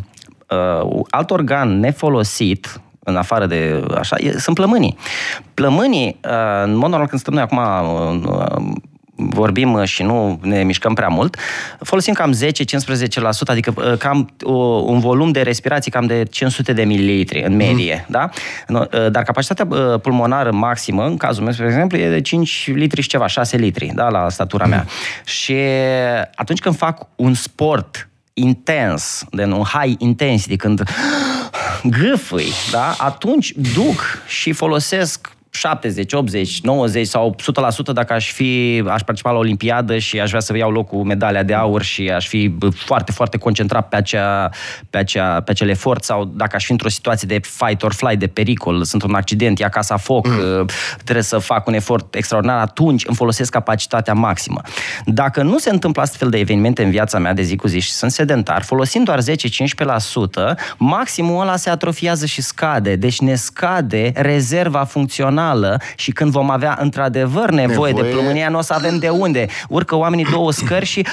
uh, alt organ nefolosit, în afară de așa, e, sunt plămânii. Plămânii, uh, în mod normal când stăm noi acum uh, vorbim uh, și nu ne mișcăm prea mult, folosim cam 10-15%, adică uh, cam uh, un volum de respirație cam de 500 de mililitri în medie, mm. da? No, uh, Dar capacitatea uh, pulmonară maximă, în cazul meu, spre exemplu, e de 5 litri și ceva, 6 litri, da, la statura mea. Și atunci când fac un sport intens, de un high intensity, când gâfâi, da? atunci duc și folosesc 70, 80, 90 sau 100% dacă aș fi, aș participa la Olimpiadă și aș vrea să iau locul medalia de aur și aș fi foarte, foarte concentrat pe, acea, pe, acea, pe acel efort sau dacă aș fi într-o situație de fight or flight, de pericol, sunt un accident, ia casa foc, mm. trebuie să fac un efort extraordinar, atunci îmi folosesc capacitatea maximă. Dacă nu se întâmplă astfel de evenimente în viața mea de zi cu zi și sunt sedentar, folosind doar 10-15%, maximul ăla se atrofiază și scade. Deci ne scade rezerva funcțională și când vom avea într-adevăr nevoie, Nevoie. de plămânia, nu o să avem de unde. Urcă oamenii două scări și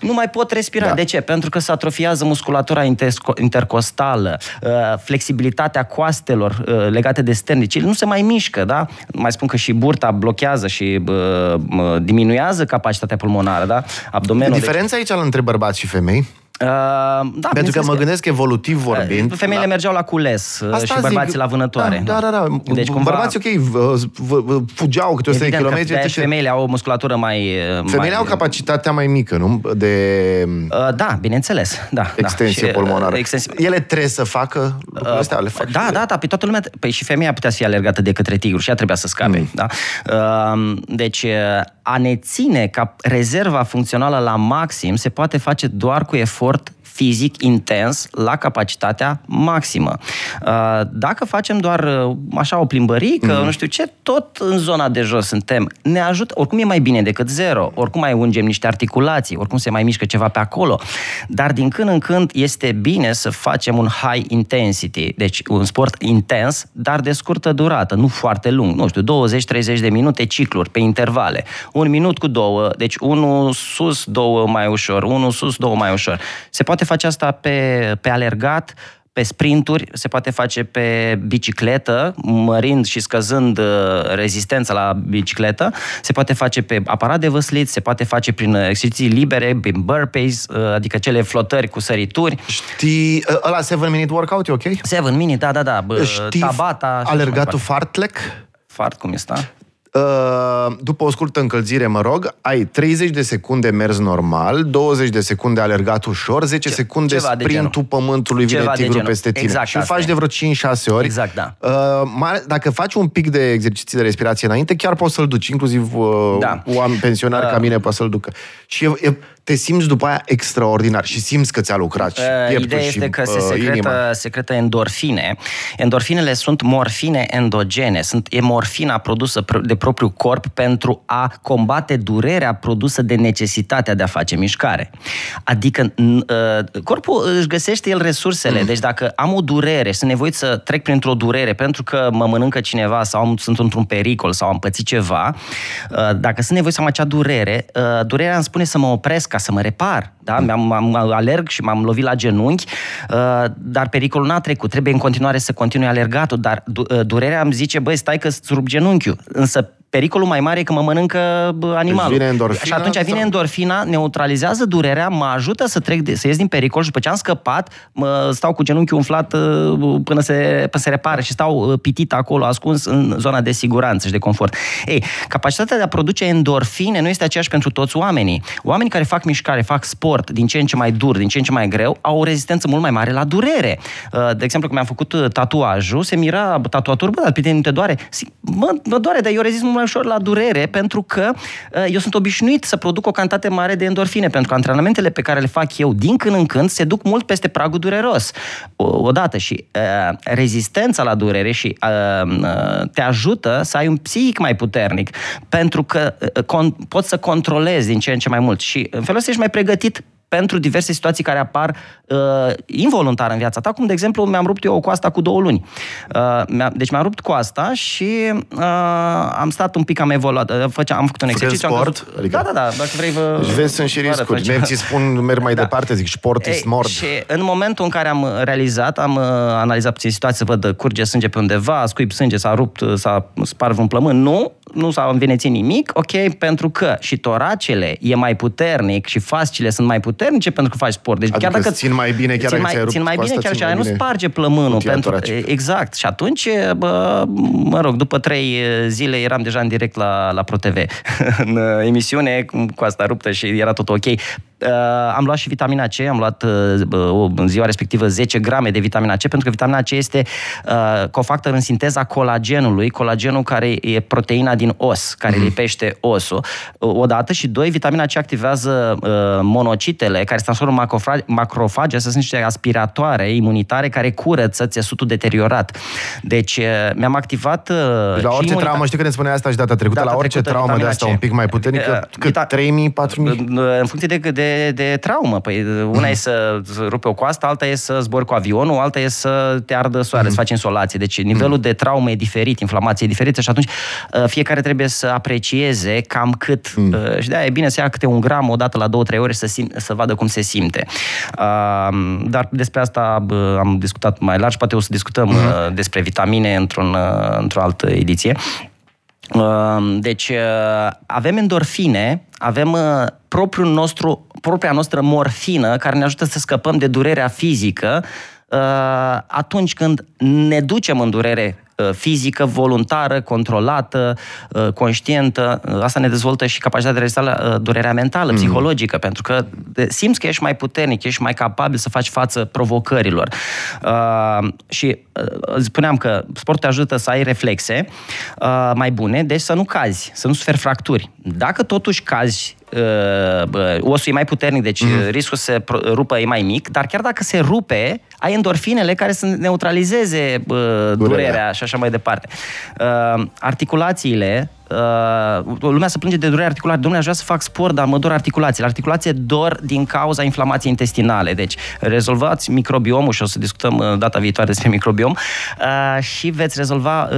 nu mai pot respira. Da. De ce? Pentru că se atrofiază musculatura intersco- intercostală, uh, flexibilitatea coastelor uh, legate de sternici. Ele nu se mai mișcă, da? Mai spun că și burta blochează și uh, uh, diminuează capacitatea pulmonară, da? Abdomenul. deci- Diferența aici între bărbați și femei? Uh, da, Pentru că bineînțeles mă gândesc evolutiv vorbind... Uh, Femeile la- mergeau la cules uh, Asta și zic. bărbații la vânătoare. Da, da, da. Deci Deci, cumva... Bărbații, ok, v- v- v- fugeau câte 100 de Evident că kilometri. de-aia și ce- femeile au o musculatură mai... uh, Femeile mai... au capacitatea mai mică, nu? De Uh, da, bineînțeles. Da, extensie da. Și, uh, pulmonară. extensie... Ele trebuie să facă lucrurile astea, le fac Da, și ele. da, da, pe toată lumea. Păi și femeia putea să fie alergată de către tigru și ea trebuia să scape. Mm. Da? Uh, Deci, uh, a ne ține ca rezerva funcțională la maxim se poate face doar cu efort комфорт fizic intens la capacitatea maximă. Uh, Dacă facem doar uh, așa o plimbărică, mm. nu știu ce, tot în zona de jos suntem. Ne ajută, oricum e mai bine decât zero, oricum mai ungem niște articulații, oricum se mai mișcă ceva pe acolo. Dar din când în când este bine să facem un high intensity, deci un sport intens, dar de scurtă durată, nu foarte lung, nu știu, 20-30 de minute cicluri pe intervale. Un minut cu două, deci unul sus, două mai ușor, unul sus, două mai ușor. Se poate face asta pe, pe alergat, pe sprinturi, se poate face pe bicicletă, mărind și scăzând uh, rezistența la bicicletă, se poate face pe aparat de văslit, se poate face prin exerciții libere, prin burpees, uh, adică cele flotări cu sărituri. Știi, ă, ăla 7 minute workout e ok? 7 minute, da, da, da, bă, Știi tabata. și așa mai alergatul departe. fartlek? Fart, cum este? Uh, după o scurtă încălzire, mă rog, ai 30 de secunde mers normal, 20 de secunde alergat ușor, 10 Ce- secunde ceva de sprintul pământului vine Ceva de tigru genul. peste tine. Exact și îl asta faci e. de vreo 5-6 ori. Exact, da. Uh, mai, dacă faci un pic de exerciții de respirație înainte, chiar poți să-l duci. Inclusiv uh, Da. oameni pensionari Uh. ca mine poate să-l ducă. Și e, e, te simți după aia extraordinar și simți că ți-a lucrat și Uh, pieptul Ideea și este că se uh, secretă, inima. secretă endorfine. Endorfinele sunt morfine endogene. Sunt, e morfina produsă pr- de propriul corp pentru a combate durerea produsă de necesitatea de a face mișcare. Adică n- uh, corpul își găsește el resursele. Deci dacă am o durere, sunt nevoit să trec printr-o durere pentru că mă mănâncă cineva sau am, sunt într-un pericol sau am pățit ceva, uh, dacă sunt nevoit să am acea durere, uh, durerea îmi spune să mă opresc ca să mă repar. Da? M-am, am, alerg și m-am lovit la genunchi, uh, dar pericolul n-a trecut. Trebuie în continuare să continui alergatul, dar du- uh, durerea îmi zice, băi, stai că îți rup genunchiul. Însă pericolul mai mare e că mă mănâncă animalul. Deci vine endorfina, și atunci vine sau... endorfina, neutralizează durerea, mă ajută să trec, de, să ies din pericol și după ce am scăpat, mă stau cu genunchiul umflat uh, până se, până se repară și stau uh, pitit acolo, ascuns în zona de siguranță și de confort. Ei, capacitatea de a produce endorfine nu este aceeași pentru toți oamenii. Oamenii care fac mișcare, fac sport din ce în ce mai dur, din ce în ce mai greu, au o rezistență mult mai mare la durere. Uh, de exemplu, când mi-am făcut tatuajul, se mira tatuator, bă, dar pe tine nu te doare? Mă, mă doare, dar eu rezist mult mai ușor la durere pentru că uh, eu sunt obișnuit să produc o cantitate mare de endorfine, pentru că antrenamentele pe care le fac eu din când în când se duc mult peste pragul dureros. Odată și uh, rezistența la durere și uh, uh, te ajută să ai un psihic mai puternic, pentru că uh, con- poți să controlezi din ce în ce mai mult și în felul ăsta ești mai pregătit pentru diverse situații care apar uh, involuntar în viața ta, cum de exemplu mi-am rupt eu coasta cu două luni. Uh, deci mi-am rupt coasta și uh, am stat un pic, am evoluat, uh, făceam, am făcut un Făcând exercițiu. sport? Am adică... Da, da, da, dacă vrei vă... Deci vezi, sunt și riscuri. Nemții spun, merg mai da. departe, zic, sport is mort. Și în momentul în care am realizat, am uh, analizat puțin situația, să văd curge sânge pe undeva, scuip sânge, s-a rupt, s-a spart un plămân, nu, nu s-a învenețit nimic, ok, pentru că și toracele e mai puternic și fascile sunt mai puternice pentru că faci sport. Deci adică chiar dacă țin mai bine, chiar țin mai, țin mai bine, chiar și nu sparge plămânul. Pentru, exact. Și atunci, bă, mă rog, după trei zile eram deja în direct la, la ProTV în emisiune cu asta ruptă și era tot ok. Uh, am luat și vitamina C, am luat uh, în ziua respectivă 10 grame de vitamina C, pentru că vitamina C este uh, cofactor în sinteza colagenului, colagenul care e proteina din os, care mm-hmm. lipește osul. Odată și doi, vitamina C activează uh, monocitele, care se transformă în macrofage, macrofage, să sunt niște aspiratoare imunitare care curăță țesutul deteriorat. Deci uh, mi-am activat uh, La orice imunita... traumă, știi că ne spunea asta și data trecută, data la orice traumă de asta C. un pic mai puternică, uh, cât? Vita... 3.000, 4.000? În funcție de, de de, traumă. Păi una e să rupe o coastă, alta e să zbori cu avionul, alta e să te ardă soare, mm-hmm. să faci insolație. Deci nivelul mm-hmm. de traumă e diferit, inflamație e diferită și atunci uh, fiecare trebuie să aprecieze cam cât. Mm. Și de-aia e bine să ia câte un gram o dată la două, trei ore să, sim- să vadă cum se simte. Uh, dar despre asta am discutat mai larg, poate o să discutăm mm-hmm. despre vitamine într-un, într-o altă ediție. Deci avem endorfine, avem propriul nostru, propria noastră morfină care ne ajută să scăpăm de durerea fizică. Atunci când ne ducem în durere Uh, fizică, voluntară, controlată, uh, conștientă. Uh, asta ne dezvoltă și capacitatea de rezista la durerea mentală, mm. psihologică, pentru că simți că ești mai puternic, ești mai capabil să faci față provocărilor. Uh, și uh, spuneam că sportul te ajută să ai reflexe uh, mai bune, deci să nu cazi, să nu suferi fracturi. Dacă totuși cazi uh, osul e mai puternic, deci mm. riscul să se rupă e mai mic, dar chiar dacă se rupe, ai endorfinele care să neutralizeze uh, durerea, durerea și așa mai departe. Uh, articulațiile uh, lumea se plânge de durere articulară. Domnule, aș vrea să fac sport, dar mă dor articulațiile. Articulație dor din cauza inflamației intestinale. Deci, rezolvați microbiomul și o să discutăm uh, data viitoare despre microbiom uh, și veți rezolva uh,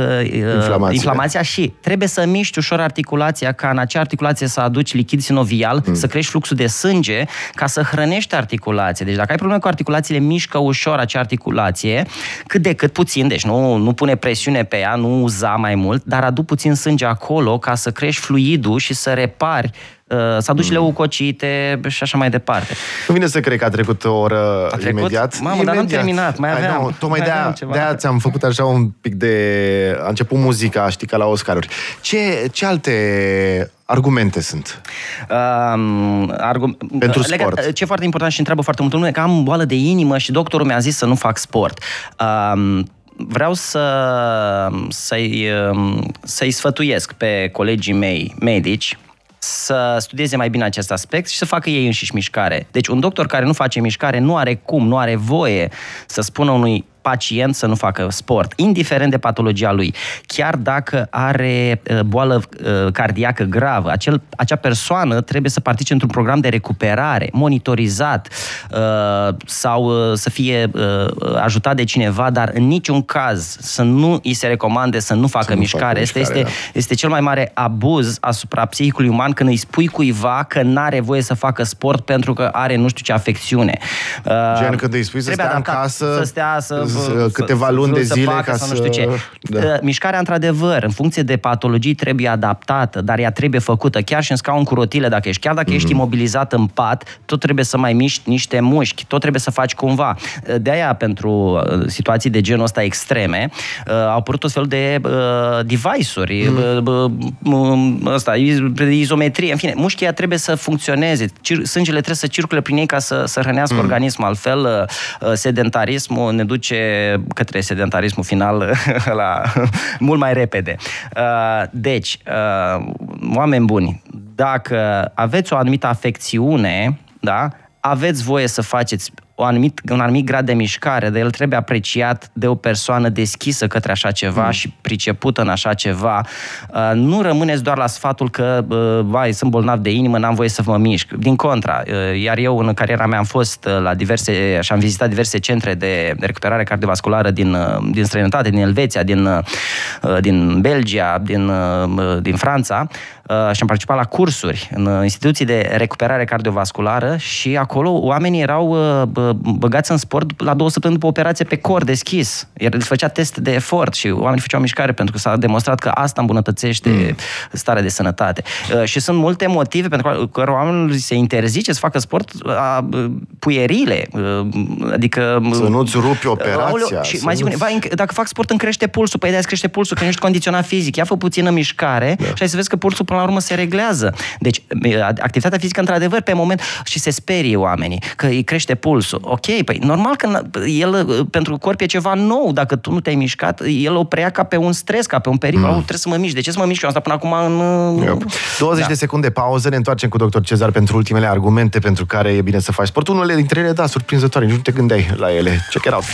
uh, inflamația și trebuie să miști ușor articulația ca în acea articulație să aduci lichid sinovial, mm. să crești fluxul de sânge ca să hrănești articulație. Deci dacă ai probleme cu articulațiile, mișcă ușor acea articulație, cât de cât puțin, deci nu, nu pune presiune pe ea, nu uza mai mult, dar adu puțin sânge acolo acolo ca să crești fluidul și să repari uh, să aduci mm. leucocite și așa mai departe. Nu vine să cred că a trecut o oră a trecut? imediat. Mamă, imediat. dar n-am terminat, mai aveam. Ai, nu, tocmai mai de-aia, de-aia ți-am făcut așa un pic de... A început muzica, știi, ca la Oscaruri. Ce, ce alte argumente sunt? Um, argu... Pentru sport. Legat, ce e foarte important și întreabă foarte multă lume, că am boală de inimă și doctorul mi-a zis să nu fac sport. Um, vreau să, să-i, um, să-i sfătuiesc pe colegii mei medici să studieze mai bine acest aspect și să facă ei înșiși mișcare. Deci un doctor care nu face mișcare nu are cum, nu are voie să spună unui pacient să nu facă sport, indiferent de patologia lui. Chiar dacă are uh, boală uh, cardiacă gravă, acel, acea persoană trebuie să participe într-un program de recuperare, monitorizat uh, sau să fie ajutat de cineva, dar în niciun caz să nu îi se recomande să nu facă să mișcare. Nu este, mișcare este, da. este cel mai mare abuz asupra psihicului uman când îi spui cuiva că n-are voie să facă sport pentru că are nu știu ce afecțiune. Gen când îi spui să stea în casă să stea, să, câteva luni de zile ca să... Nu știu ce. Da. Mișcarea, într-adevăr, în funcție de patologii, trebuie adaptată, dar ea trebuie făcută. Chiar și în scaun cu rotile, dacă ești, chiar dacă mm-hmm. ești mhm. imobilizat în pat, tot trebuie să mai miști niște mușchi, tot trebuie să faci cumva. De aia, pentru uh, situații de genul ăsta extreme, uh, au apărut tot felul de uh, device-uri, mm. ăsta, izometrie, în fine, mușchii trebuie să funcționeze, sângele trebuie să circule prin ei ca să, să hrănească mm. organismul, altfel sedentarismul ne duce către sedentarismul final la mult mai repede. Deci, oameni buni, dacă aveți o anumită afecțiune, da, aveți voie să faceți o anumit, un anumit grad de mișcare, dar el trebuie apreciat de o persoană deschisă către așa ceva mm. și pricepută în așa ceva. Uh, nu rămâneți doar la sfatul că, uh, vai, sunt bolnav de inimă, n-am voie să mă mișc. Din contra, uh, iar eu în cariera mea am fost la diverse, și am vizitat diverse centre de, de recuperare cardiovasculară din, din străinătate, din Elveția, din, din Belgia, din, din Franța și am participat la cursuri în instituții de recuperare cardiovasculară și acolo oamenii erau băgați în sport la două săptămâni după operație pe cor deschis. El făcea test de efort și oamenii făceau mișcare pentru că s-a demonstrat că asta îmbunătățește mm. starea de sănătate. Uh, și sunt multe motive pentru care oamenii se interzice să facă sport a, puierile. Uh, adică... Să nu-ți rupi operația. Și mai zic, vai, dacă fac sport îmi crește pulsul, păi de crește pulsul, că nu ești condiționat fizic. Ia fă puțină mișcare da. și ai să vezi că pulsul până la urmă se reglează. Deci, activitatea fizică, într-adevăr, pe moment și se sperie oamenii că îi crește pulsul Ok, păi normal că el pentru corp e ceva nou. Dacă tu nu te-ai mișcat, el o preia ca pe un stres, ca pe un pericol. Mm. trebuie să mă mișc. De ce să mă mișc? Eu am stat până acum în... Yep. 20 da. de secunde pauză, ne întoarcem cu doctor Cezar pentru ultimele argumente pentru care e bine să faci sport. Unele dintre ele, da, surprinzătoare, nici nu te gândeai la ele. Check it out.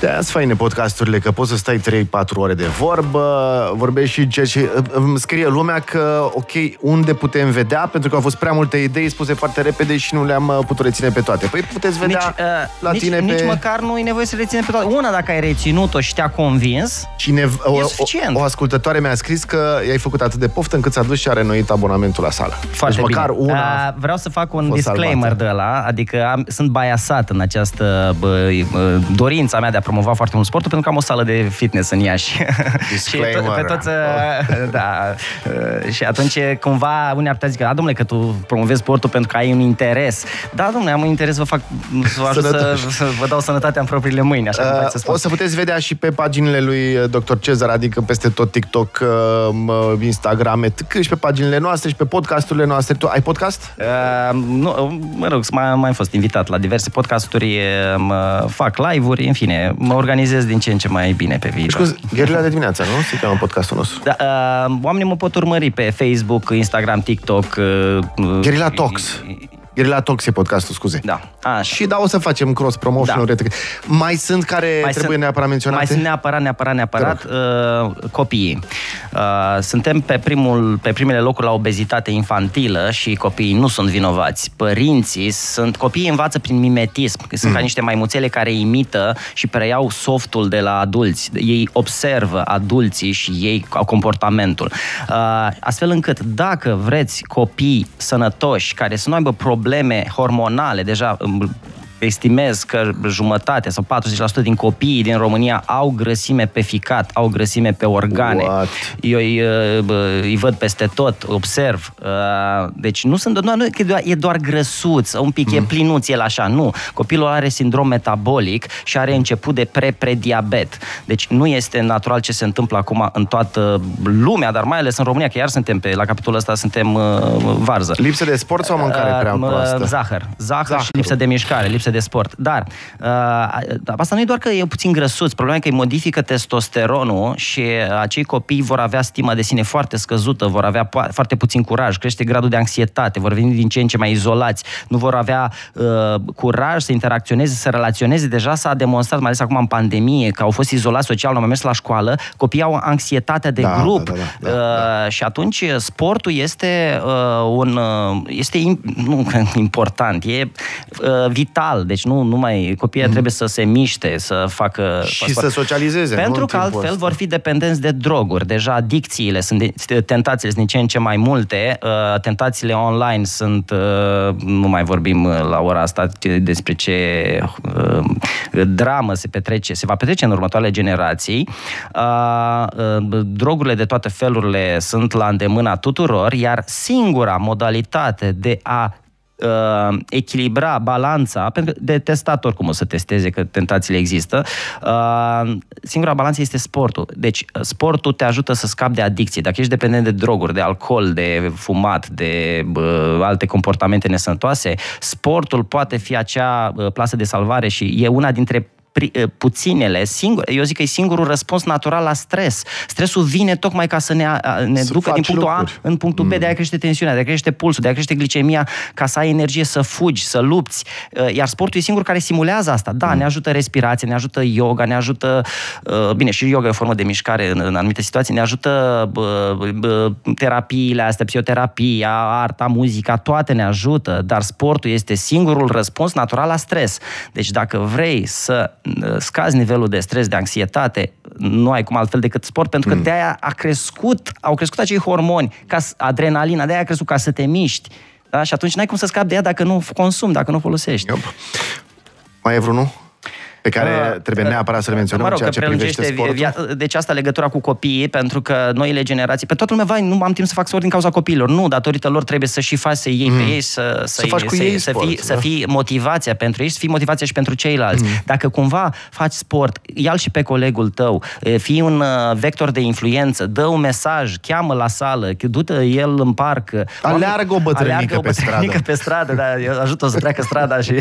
De aia faine podcasturile, că poți să stai 3-4 ore de vorbă, vorbești și ce, ce îmi scrie lumea că, ok, unde putem vedea, pentru că au fost prea multe idei spuse foarte repede și nu le-am uh, putut reține pe toate. Păi puteți vedea nici, uh, la nici, tine nici pe... măcar nu e nevoie să reține pe toate. Una, dacă ai reținut-o și te-a convins, Cine, o, e suficient. O, o ascultătoare mi-a scris că i-ai făcut atât de poftă încât s-a dus și a renoit abonamentul la sală. Foarte deci măcar bine. una uh, Vreau să fac un disclaimer salvată. de la, adică am, sunt biasat în această bă, bă, dorința mea de a promova foarte mult sportul pentru că am o sală de fitness în Iași. și to- pe toți, oh. da, uh, și atunci cumva unii ar putea zice, da, domnule, că tu promovezi sportul pentru că ai un interes. Da, domnule, am un interes să vă fac, să vă, ajut să, să vă dau sănătatea în propriile mâini, așa uh, să spun. O să puteți vedea și pe paginile lui uh, Dr. Cezar, adică peste tot TikTok, uh, Instagram, și pe paginile noastre și pe podcasturile noastre. Tu ai podcast? Uh, nu, mă rog, mai, mai fost invitat la diverse podcasturi, mă fac live-uri, în fine, mă organizez din ce în ce mai bine pe viitor. Scuze, Gherile de dimineața, nu? Se cheamă podcastul nostru. Da, uh, oamenii mă pot urmări pe Facebook, Instagram, TikTok. Uh, Gherila Talks. Gherila Talks e podcastul, scuze. Da. Așa. Și da, o să facem cross promotion da. Mai sunt care mai trebuie sunt, neapărat menționate? Mai sunt neapărat, neapărat, neapărat uh, copiii. Uh, suntem pe, primul, pe primele locuri la obezitate infantilă și copiii nu sunt vinovați. Părinții sunt, copiii învață prin mimetism. Sunt mm. ca niște maimuțele care imită și preiau softul de la adulți. Ei observă adulții și ei au comportamentul. Uh, astfel încât dacă vreți copii sănătoși care să nu aibă probleme hormonale, deja estimez că jumătate sau 40% din copiii din România au grăsime pe ficat, au grăsime pe organe. What? Eu îi, îi văd peste tot, observ. Uh, deci nu sunt doar, nu, e doar grăsuț, un pic mm. e plinuț el așa, nu. Copilul are sindrom metabolic și are început de pre-prediabet. Deci nu este natural ce se întâmplă acum în toată lumea, dar mai ales în România, că iar suntem pe, la capitolul ăsta suntem uh, varză. Lipsă de sport sau mâncare prea uh, proastă? Zahăr. Zahăr Zahăr și lipsă de mișcare. Lipsă lipsă de sport. Dar uh, asta nu e doar că e puțin grăsuț, problema e că îi modifică testosteronul și acei copii vor avea stima de sine foarte scăzută, vor avea foarte puțin curaj, crește gradul de anxietate, vor veni din ce în ce mai izolați, nu vor avea uh, curaj să interacționeze, să relaționeze. Deja s-a demonstrat, mai ales acum în pandemie, că au fost izolați social, nu au mai mers la școală, copiii au anxietatea de da, grup. Da, da, da, da, da. Uh, și atunci sportul este uh, un uh, este nu, important, e uh, vital. Deci nu numai copiii mm. trebuie să se miște, să facă și să socializeze. Pentru că altfel ăsta. vor fi dependenți de droguri. Deja adicțiile sunt tentațiile sunt din ce în ce mai multe. Uh, tentațiile online sunt uh, nu mai vorbim uh, la ora asta despre ce uh, dramă se petrece, se va petrece în următoarele generații. Uh, uh, drogurile de toate felurile sunt la îndemâna tuturor, iar singura modalitate de a uh, echilibra balanța, pentru că de testat oricum o să testeze că tentațiile există, uh, singura balanță este sportul. Deci sportul te ajută să scapi de adicție. Dacă ești dependent de droguri, de alcool, de fumat, de uh, alte comportamente nesănătoase, sportul poate fi acea uh, plasă de salvare și e una dintre Eh, puținele, singur, eu zic că e singurul răspuns natural la stres. Stresul vine tocmai ca să ne, ne să ducă din punctul lucruri. A în punctul B, mm. de a crește tensiunea, de a crește pulsul, de a crește glicemia, ca să ai energie să fugi, să lupți. Eh, iar sportul e singur care simulează asta. Da, mm. ne ajută respirație, ne ajută yoga, ne ajută, eh, bine, și yoga e o formă de mișcare în, în anumite situații, ne ajută terapiile astea, psihoterapia, arta, muzica, toate ne ajută, dar sportul este singurul răspuns natural la stres. Deci dacă vrei să scazi nivelul de stres, de anxietate, nu ai cum altfel decât sport, pentru că mm. de-aia a crescut, au crescut acei hormoni, ca adrenalina, de-aia a crescut ca să te miști. Da? Și atunci n-ai cum să scapi de ea dacă nu consumi, dacă nu folosești. Yep. Mai e vreunul? Pe care uh, trebuie neapărat să le menționăm mă rog, ceea ce privește sportul. Via- deci asta legătura cu copiii, pentru că noile generații, pe toată lumea, vai, nu am timp să fac sport din cauza copiilor. Nu, datorită lor trebuie să și faci să iei mm. pe ei, să, să, să, faci cu să, ei să, sport, fii, da? să fii motivația pentru ei, să fii motivația și pentru ceilalți. Mm. Dacă cumva faci sport, ia și pe colegul tău, fii un uh, vector de influență, dă un mesaj, cheamă la sală, du-te el în parc. Aleargă o bătrânică, o bătrânică pe stradă. pe stradă, da, ajută să treacă strada și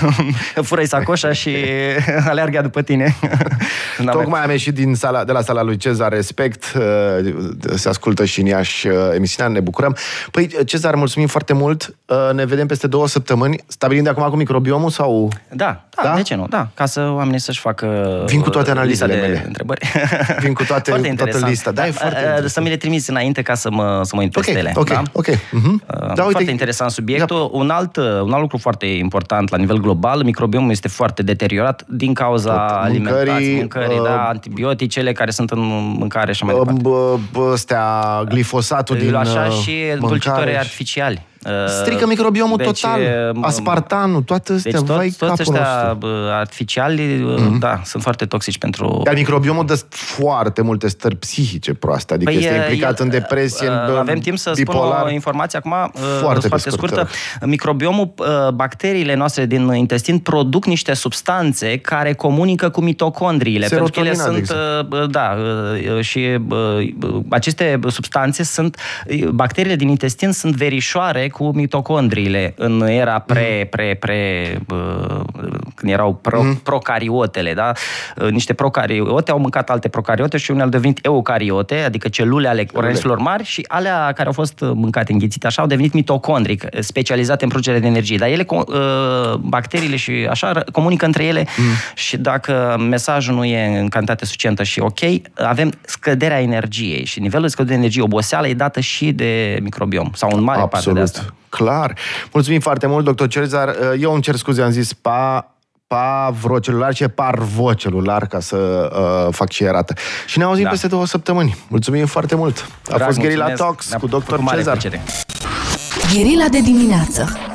fură-i sacoșa și aleargă după tine. Tocmai am ieșit din sala, de la sala lui Cezar Respect, uh, se ascultă și în Iași uh, emisiunea, ne bucurăm. Păi, Cezar, mulțumim foarte mult, uh, ne vedem peste două săptămâni, stabilim de acum cu microbiomul sau... Da, da, da, de ce nu? Da, ca să oamenii să-și facă Vin cu toate analizele mele. întrebări. Vin cu toate, foarte toată lista. Da, da, e foarte să mi le trimiți înainte ca să mă, să mă okay, ele. Ok, da? ok. Uh-huh. Da, uite, foarte interesant subiectul. Da. Un, alt, un alt lucru foarte important la nivel global, microbiomul este foarte deteriorat din cauza Tot, alimentației, mâncării, uh, da, antibioticele care sunt în mâncare și mai uh, departe. Astea, glifosatul din Așa și uh, dulcitorii artificiali. Strică microbiomul deci, total. Aspartanul, toate astea, deci tot, vai toți ăștia artificiali, mm-hmm. da, sunt foarte toxici pentru... Iar microbiomul dă foarte multe stări psihice proaste, adică păi este implicat e, în depresie, în Avem timp să bipolar. spun o informație acum foarte, foarte scurtă. Microbiomul, bacteriile noastre din intestin produc niște substanțe care comunică cu mitocondriile. pentru că ele sunt, da, și aceste substanțe sunt, bacteriile din intestin sunt verișoare cu mitocondriile în era pre, mm. pre, pre, când erau pro, mm. procariotele, da? Niște procariote au mâncat alte procariote și unele au devenit eucariote, adică celule ale organismelor mari și alea care au fost mâncate, înghițite așa, au devenit mitocondrii, specializate în producere de energie. Dar ele, bacteriile și așa, comunică între ele mm. și dacă mesajul nu e în cantitate suficientă și ok, avem scăderea energiei și nivelul de scăderea de energie, oboseală, e dată și de microbiom sau în mare Absolut. parte de asta. Clar. Mulțumim foarte mult, doctor Cezar. Eu îmi cer scuze, am zis pa pavrocelular și parvocelular, ca să uh, fac și erată. Și ne auzim da. peste două săptămâni. Mulțumim foarte mult. A Drag, fost Gherila Talks cu doctor Cezar. Gherila de dimineață